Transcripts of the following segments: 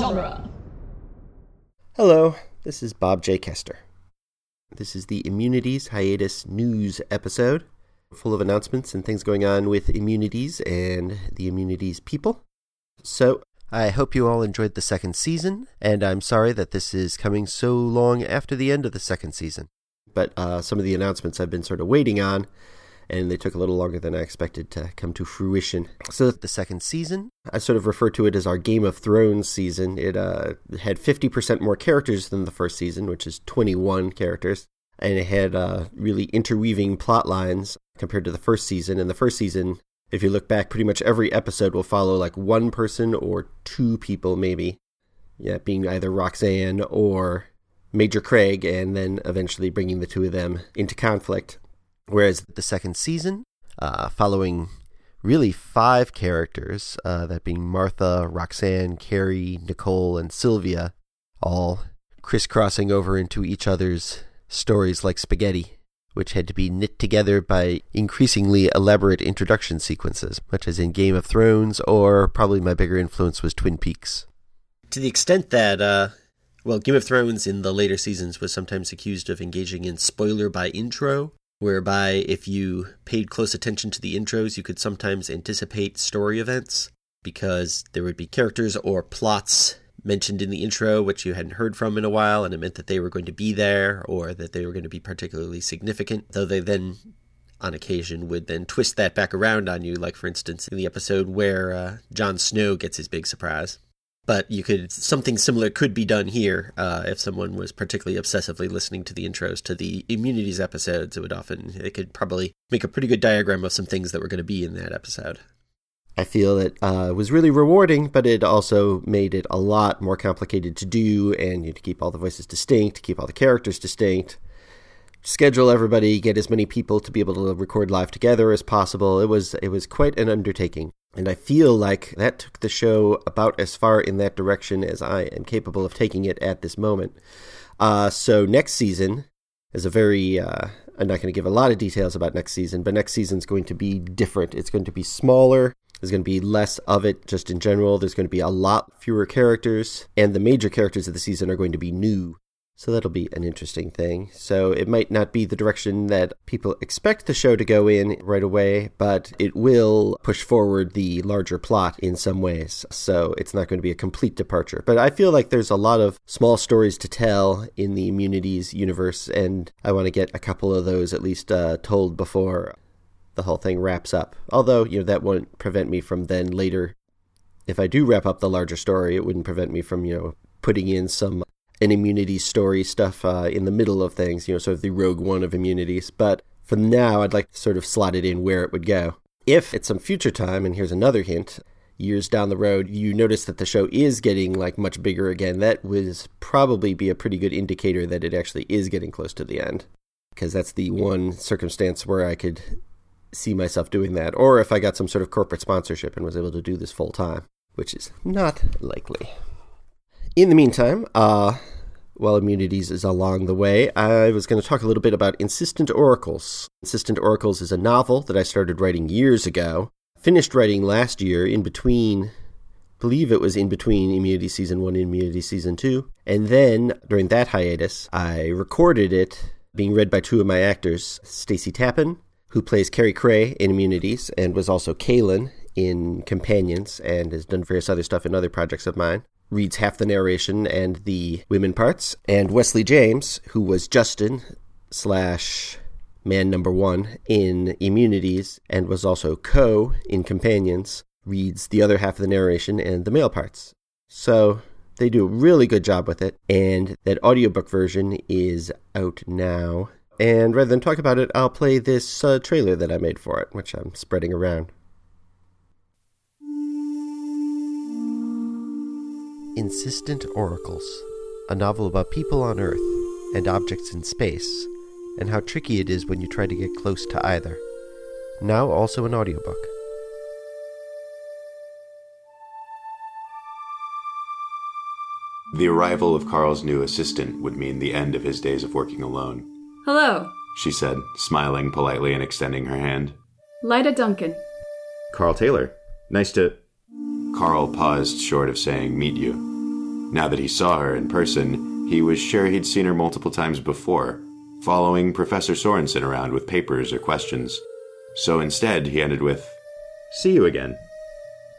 genre. Hello, this is Bob J. Kester. This is the Immunities Hiatus News episode, full of announcements and things going on with Immunities and the Immunities people. So, I hope you all enjoyed the second season, and I'm sorry that this is coming so long after the end of the second season. But uh, some of the announcements I've been sort of waiting on, and they took a little longer than I expected to come to fruition. So, the second season, I sort of refer to it as our Game of Thrones season. It uh, had 50% more characters than the first season, which is 21 characters, and it had uh, really interweaving plot lines compared to the first season. And the first season, if you look back, pretty much every episode will follow like one person or two people, maybe. Yeah, being either Roxanne or Major Craig, and then eventually bringing the two of them into conflict. Whereas the second season, uh, following really five characters, uh, that being Martha, Roxanne, Carrie, Nicole, and Sylvia, all crisscrossing over into each other's stories like spaghetti, which had to be knit together by increasingly elaborate introduction sequences, much as in Game of Thrones, or probably my bigger influence was Twin Peaks. To the extent that, uh, well, Game of Thrones in the later seasons was sometimes accused of engaging in spoiler by intro, whereby if you paid close attention to the intros, you could sometimes anticipate story events because there would be characters or plots mentioned in the intro which you hadn't heard from in a while, and it meant that they were going to be there or that they were going to be particularly significant, though they then on occasion would then twist that back around on you, like for instance in the episode where uh, Jon Snow gets his big surprise. But you could something similar could be done here uh, if someone was particularly obsessively listening to the intros to the immunities episodes. It would often it could probably make a pretty good diagram of some things that were going to be in that episode. I feel it uh, was really rewarding, but it also made it a lot more complicated to do, and you had to keep all the voices distinct, keep all the characters distinct, schedule everybody, get as many people to be able to record live together as possible. It was it was quite an undertaking, and I feel like that took the show about as far in that direction as I am capable of taking it at this moment. Uh, so next season is a very uh, I'm not going to give a lot of details about next season, but next season is going to be different. It's going to be smaller. There's going to be less of it just in general. There's going to be a lot fewer characters, and the major characters of the season are going to be new. So that'll be an interesting thing. So it might not be the direction that people expect the show to go in right away, but it will push forward the larger plot in some ways. So it's not going to be a complete departure. But I feel like there's a lot of small stories to tell in the Immunities universe, and I want to get a couple of those at least uh, told before the whole thing wraps up. Although, you know, that won't prevent me from then later, if I do wrap up the larger story, it wouldn't prevent me from, you know, putting in some an immunity story stuff uh, in the middle of things, you know, sort of the Rogue One of immunities. But for now, I'd like to sort of slot it in where it would go. If at some future time, and here's another hint, years down the road, you notice that the show is getting like much bigger again, that would probably be a pretty good indicator that it actually is getting close to the end. Because that's the one circumstance where I could see myself doing that. Or if I got some sort of corporate sponsorship and was able to do this full time, which is not likely. In the meantime, uh, while Immunities is along the way, I was going to talk a little bit about Insistent Oracles. Insistent Oracles is a novel that I started writing years ago. Finished writing last year in between, believe it was in between Immunity Season 1 and Immunity Season 2. And then during that hiatus, I recorded it being read by two of my actors, Stacy Tappan, who plays Carrie Cray in Immunities and was also Kaylin in Companions and has done various other stuff in other projects of mine reads half the narration and the women parts, and Wesley James, who was Justin slash man number one in Immunities and was also Co in Companions, reads the other half of the narration and the male parts. So they do a really good job with it, and that audiobook version is out now. And rather than talk about it, I'll play this uh, trailer that I made for it, which I'm spreading around. Insistent Oracles, a novel about people on Earth and objects in space, and how tricky it is when you try to get close to either. Now also an audiobook. The arrival of Carl's new assistant would mean the end of his days of working alone, Hello, she said, smiling politely and extending her hand. Lyda Duncan. Carl Taylor. Nice to. Carl paused short of saying, Meet you. Now that he saw her in person, he was sure he'd seen her multiple times before, following Professor Sorensen around with papers or questions. So instead, he ended with, See you again.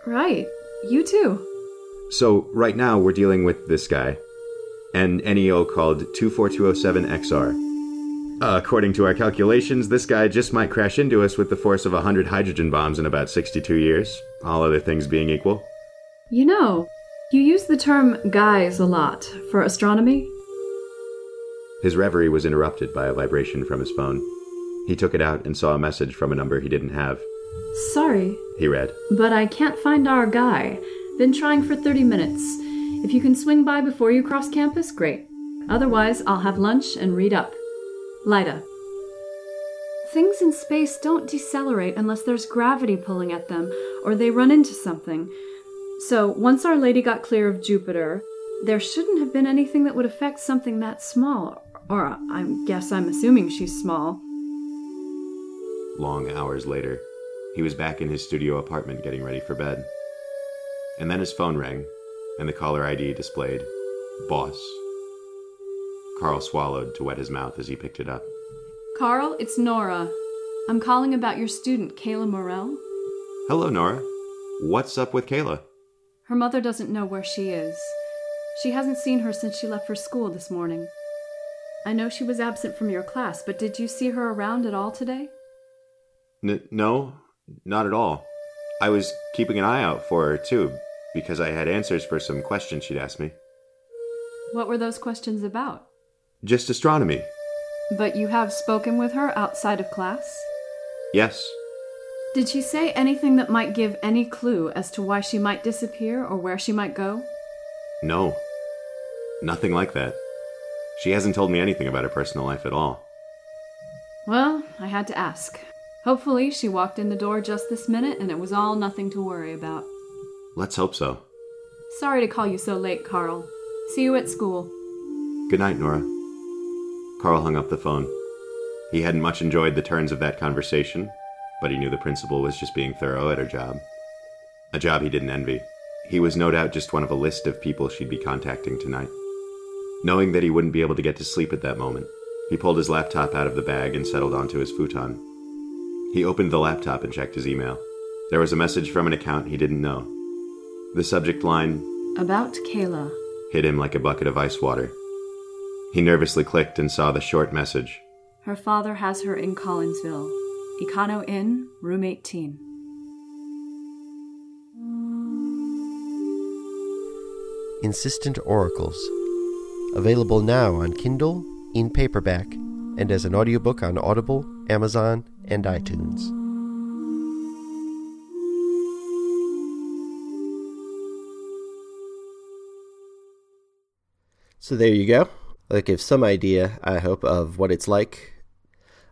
Right. You too. So, right now, we're dealing with this guy, an NEO called 24207XR. Uh, according to our calculations, this guy just might crash into us with the force of 100 hydrogen bombs in about 62 years, all other things being equal. You know, you use the term guys a lot for astronomy. His reverie was interrupted by a vibration from his phone. He took it out and saw a message from a number he didn't have. Sorry, He read, but I can't find our guy. Been trying for 30 minutes. If you can swing by before you cross campus, great. Otherwise, I'll have lunch and read up. Lyda. Things in space don't decelerate unless there's gravity pulling at them or they run into something. So, once Our Lady got clear of Jupiter, there shouldn't have been anything that would affect something that small. Or I guess I'm assuming she's small. Long hours later, he was back in his studio apartment getting ready for bed. And then his phone rang, and the caller ID displayed Boss. Carl swallowed to wet his mouth as he picked it up. Carl, it's Nora. I'm calling about your student, Kayla Morell. Hello, Nora. What's up with Kayla? Her mother doesn't know where she is. She hasn't seen her since she left for school this morning. I know she was absent from your class, but did you see her around at all today? N- no, not at all. I was keeping an eye out for her, too, because I had answers for some questions she'd asked me. What were those questions about? Just astronomy. But you have spoken with her outside of class? Yes. Did she say anything that might give any clue as to why she might disappear or where she might go? No. Nothing like that. She hasn't told me anything about her personal life at all. Well, I had to ask. Hopefully, she walked in the door just this minute and it was all nothing to worry about. Let's hope so. Sorry to call you so late, Carl. See you at school. Good night, Nora. Carl hung up the phone. He hadn't much enjoyed the turns of that conversation, but he knew the principal was just being thorough at her job. A job he didn't envy. He was no doubt just one of a list of people she'd be contacting tonight. Knowing that he wouldn't be able to get to sleep at that moment, he pulled his laptop out of the bag and settled onto his futon. He opened the laptop and checked his email. There was a message from an account he didn't know. The subject line About Kayla. hit him like a bucket of ice water. He nervously clicked and saw the short message. Her father has her in Collinsville. Econo Inn, room 18. Insistent Oracles. Available now on Kindle, in paperback, and as an audiobook on Audible, Amazon, and iTunes. So there you go. That gives some idea, I hope, of what it's like.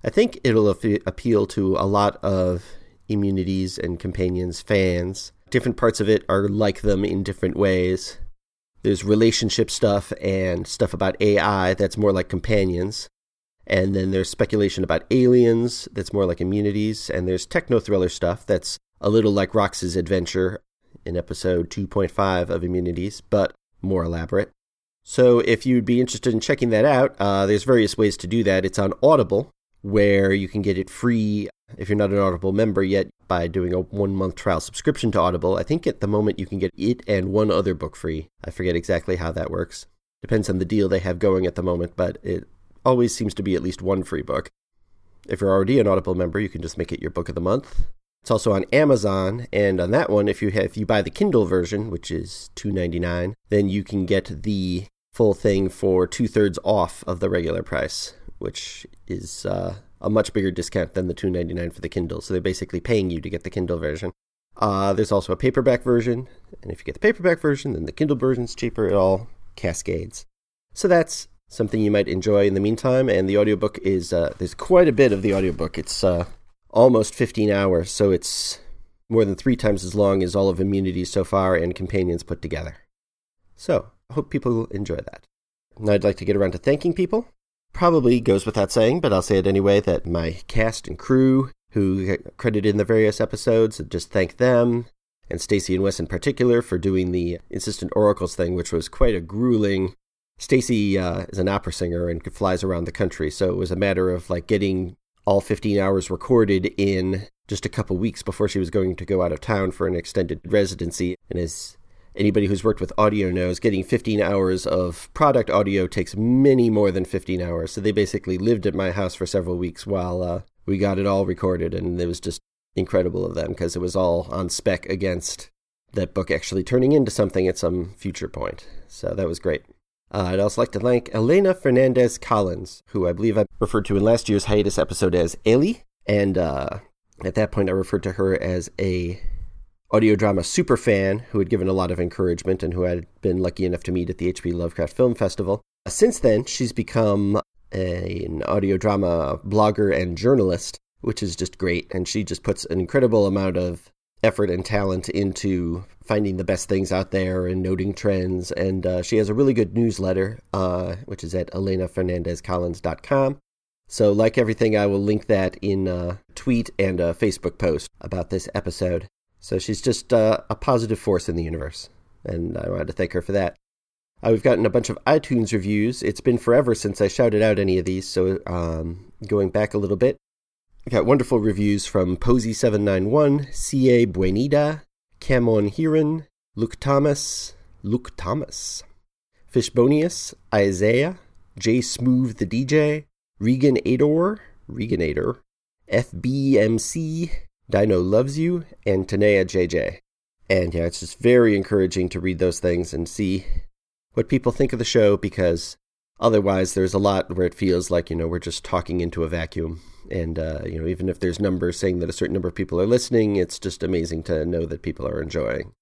I think it'll ap- appeal to a lot of immunities and companions fans. Different parts of it are like them in different ways. There's relationship stuff and stuff about AI that's more like companions. And then there's speculation about aliens that's more like immunities. And there's techno thriller stuff that's a little like Rox's adventure in episode 2.5 of Immunities, but more elaborate. So if you'd be interested in checking that out, uh, there's various ways to do that. It's on Audible, where you can get it free if you're not an Audible member yet by doing a one month trial subscription to Audible. I think at the moment you can get it and one other book free. I forget exactly how that works. Depends on the deal they have going at the moment, but it always seems to be at least one free book. If you're already an Audible member, you can just make it your book of the month. It's also on Amazon, and on that one, if you have, if you buy the Kindle version, which is two ninety nine, then you can get the full thing for two thirds off of the regular price, which is uh, a much bigger discount than the two ninety nine for the Kindle. So they're basically paying you to get the Kindle version. Uh, there's also a paperback version, and if you get the paperback version, then the Kindle version's cheaper. It all cascades. So that's something you might enjoy in the meantime. And the audiobook is uh, there's quite a bit of the audiobook. It's uh, almost 15 hours, so it's more than three times as long as all of Immunity so far and Companions put together. So, I hope people enjoy that. Now, I'd like to get around to thanking people. Probably goes without saying, but I'll say it anyway that my cast and crew who credited in the various episodes, just thank them. and Stacy and Wes in particular for doing the insistent oracles thing, which was quite a grueling. Stacy uh, is an opera singer and flies around the country, so it was a matter of like getting all 15 hours recorded in just a couple weeks before she was going to go out of town for an extended residency. And as anybody who's worked with audio knows, getting 15 hours of product audio takes many more than 15 hours. So they basically lived at my house for several weeks while uh, we got it all recorded, and it was just incredible of them because it was all on spec against that book actually turning into something at some future point. So that was great. Uh, I'd also like to thank Elena Fernandez Collins, who I believe I referred to in last year's hiatus episode as Ellie, and uh, at that point I referred to her as a audio drama super fan who had given a lot of encouragement and who had been lucky enough to meet at the H.P. Lovecraft Film Festival. Since then, she's become a, an audio drama blogger and journalist, which is just great. And she just puts an incredible amount of effort and talent into finding the best things out there and noting trends. And uh, she has a really good newsletter, uh, which is at elenafernandezcollins.com. So, like everything, I will link that in a tweet and a Facebook post about this episode. So she's just uh, a positive force in the universe, and I wanted to thank her for that. Uh, we've gotten a bunch of iTunes reviews. It's been forever since I shouted out any of these, so um, going back a little bit, I got wonderful reviews from Posey791, C.A. Buenida, Camon Hiran, Luke Thomas, Luke Thomas, Fishbonius, Isaiah, J. Smooth the DJ, Regan Ador, Reganator, FBMC, Dino Loves You, and Tanea JJ. And yeah, it's just very encouraging to read those things and see what people think of the show because otherwise there's a lot where it feels like, you know, we're just talking into a vacuum. And, uh, you know, even if there's numbers saying that a certain number of people are listening, it's just amazing to know that people are enjoying.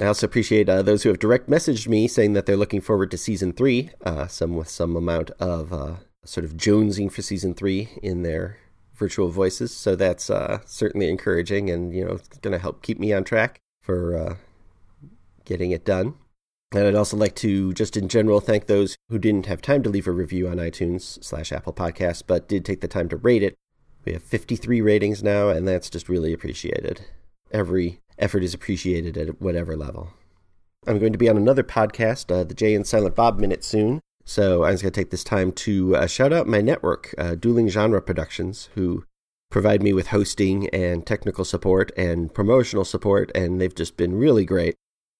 I also appreciate uh, those who have direct messaged me saying that they're looking forward to season three, uh, some with some amount of uh, sort of jonesing for season three in their virtual voices. So that's uh, certainly encouraging and, you know, it's going to help keep me on track for uh, getting it done. And I'd also like to, just in general, thank those who didn't have time to leave a review on iTunes slash Apple Podcasts, but did take the time to rate it. We have 53 ratings now, and that's just really appreciated. Every effort is appreciated at whatever level. I'm going to be on another podcast, uh, the Jay and Silent Bob Minute, soon. So I'm just going to take this time to uh, shout out my network, uh, Dueling Genre Productions, who provide me with hosting and technical support and promotional support, and they've just been really great.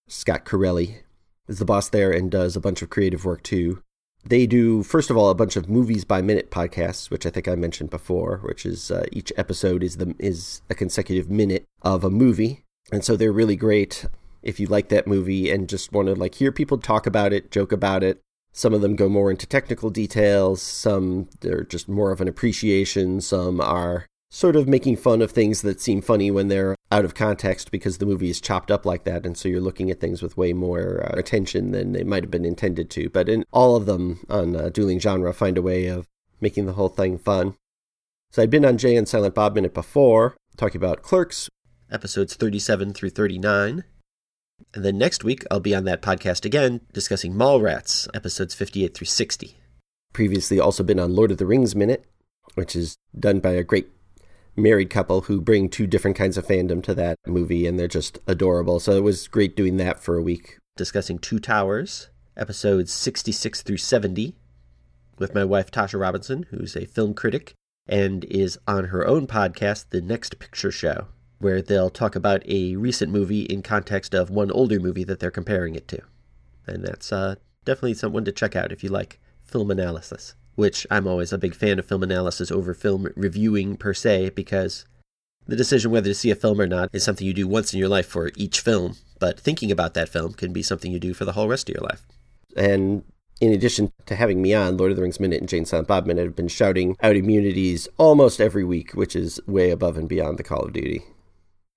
Scott Corelli is the boss there and does a bunch of creative work too. They do, first of all, a bunch of movies by minute podcasts, which I think I mentioned before, which is uh, each episode is the is a consecutive minute of a movie, and so they're really great if you like that movie and just want to like hear people talk about it, joke about it, some of them go more into technical details, some they're just more of an appreciation, some are sort of making fun of things that seem funny when they're out of context because the movie is chopped up like that and so you're looking at things with way more uh, attention than they might have been intended to. But in all of them on uh, dueling genre find a way of making the whole thing fun. So i'd been on jay and silent bob minute before talking about clerks episodes 37 through 39 and then next week, I'll be on that podcast again discussing Mallrats, episodes 58 through 60. Previously, also been on Lord of the Rings Minute, which is done by a great married couple who bring two different kinds of fandom to that movie, and they're just adorable. So it was great doing that for a week. Discussing Two Towers, episodes 66 through 70, with my wife Tasha Robinson, who's a film critic and is on her own podcast, The Next Picture Show where they'll talk about a recent movie in context of one older movie that they're comparing it to. And that's uh, definitely someone to check out if you like film analysis, which I'm always a big fan of film analysis over film reviewing per se, because the decision whether to see a film or not is something you do once in your life for each film, but thinking about that film can be something you do for the whole rest of your life. And in addition to having me on, Lord of the Rings Minute and Jay and Silent Bob Minute have been shouting out immunities almost every week, which is way above and beyond the Call of Duty.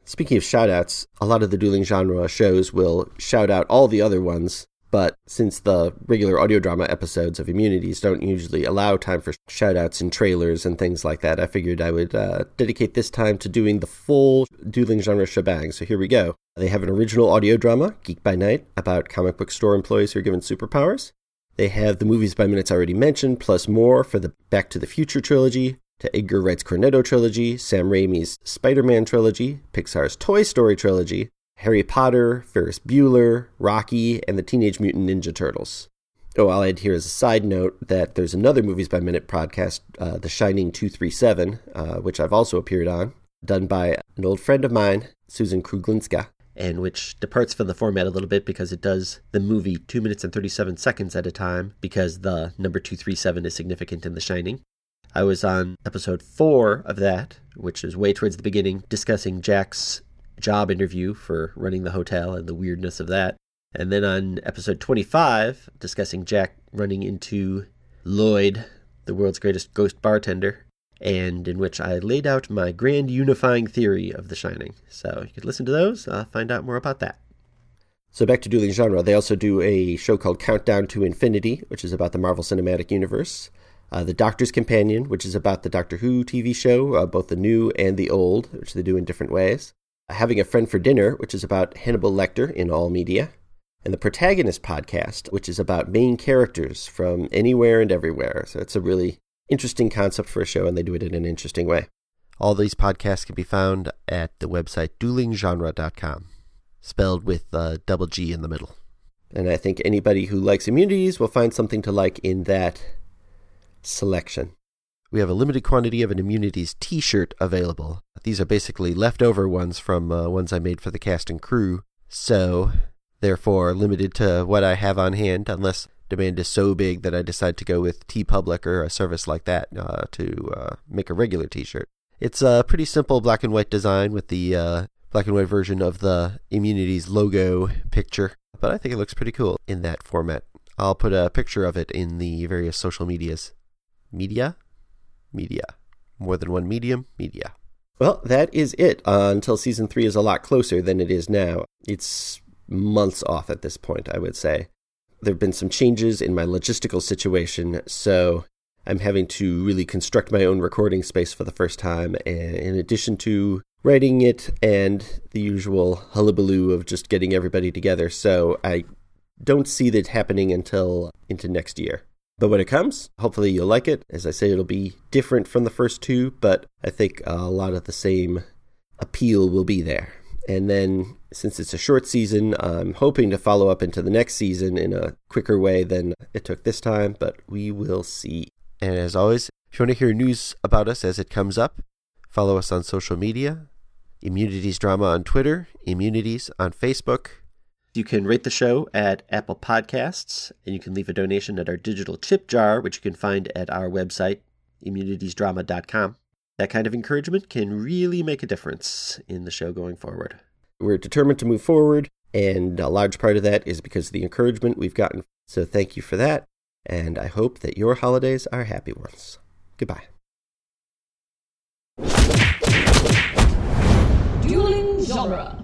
Speaking of shoutouts, a lot of the dueling genre shows will shout out all the other ones, but since the regular audio drama episodes of Immunities don't usually allow time for shoutouts and trailers and things like that, I figured I would uh, dedicate this time to doing the full dueling genre shebang. So here we go. They have an original audio drama, Geek by Night, about comic book store employees who are given superpowers. They have the movies by minutes already mentioned, plus more for the Back to the Future trilogy, to Edgar Wright's Cornetto trilogy, Sam Raimi's Spider Man trilogy, Pixar's Toy Story trilogy, Harry Potter, Ferris Bueller, Rocky, and the Teenage Mutant Ninja Turtles. Oh, I'll add here as a side note that there's another Movies by Minute podcast, uh, The Shining 237, uh, which I've also appeared on, done by an old friend of mine, Susan Kruglinska, and which departs from the format a little bit because it does the movie 2 minutes and 37 seconds at a time because the number 237 is significant in The Shining. I was on episode 4 of that, which is way towards the beginning, discussing Jack's job interview for running the hotel and the weirdness of that. And then on episode 25, discussing Jack running into Lloyd, the world's greatest ghost bartender, and in which I laid out my grand unifying theory of The Shining. So you could listen to those, uh, find out more about that. So back to dueling genre, they also do a show called Countdown to Infinity, which is about the Marvel Cinematic Universe. Uh, the Doctor's Companion, which is about the Doctor Who TV show, uh, both the new and the old, which they do in different ways. Having a Friend for Dinner, which is about Hannibal Lecter in all media, and the Protagonist podcast, which is about main characters from anywhere and everywhere. So it's a really interesting concept for a show, and they do it in an interesting way. All these podcasts can be found at the website duelinggenre.com, spelled with a double G in the middle. And I think anybody who likes immunities will find something to like in that selection. We have a limited quantity of an immunities t shirt available. These are basically leftover ones from uh, ones I made for the cast and crew, so therefore limited to what I have on hand, unless demand is so big that I decide to go with TeePublic or a service like that uh, to uh, make a regular t shirt. It's a pretty simple black and white design with the uh, black and white version of the Immunities logo picture, but I think it looks pretty cool in that format. I'll put a picture of it in the various social medias. Media? Media. More than one medium? Media. Well, that is it uh, until season three is a lot closer than it is now. It's months off at this point, I would say. There have been some changes in my logistical situation, so I'm having to really construct my own recording space for the first time. And in addition to writing it and the usual hullabaloo of just getting everybody together, so I don't see that happening until into next year. But when it comes, hopefully you'll like it. As I say, it'll be different from the first two, but I think a lot of the same appeal will be there. And then, since it's a short season, I'm hoping to follow up into the next season in a quicker way than it took this time, but we will see. And as always, if you want to hear news about us as it comes up, follow us on social media Immunities Drama on Twitter, Immunities on Facebook, you can rate the show at Apple Podcasts, and you can leave a donation at our digital chip jar, which you can find at our website, immunitiesdrama.com. That kind of encouragement can really make a difference in the show going forward. We're determined to move forward, and a large part of that is because of the encouragement we've gotten. So thank you for that, and I hope that your holidays are happy ones. Goodbye. Dueling Genre.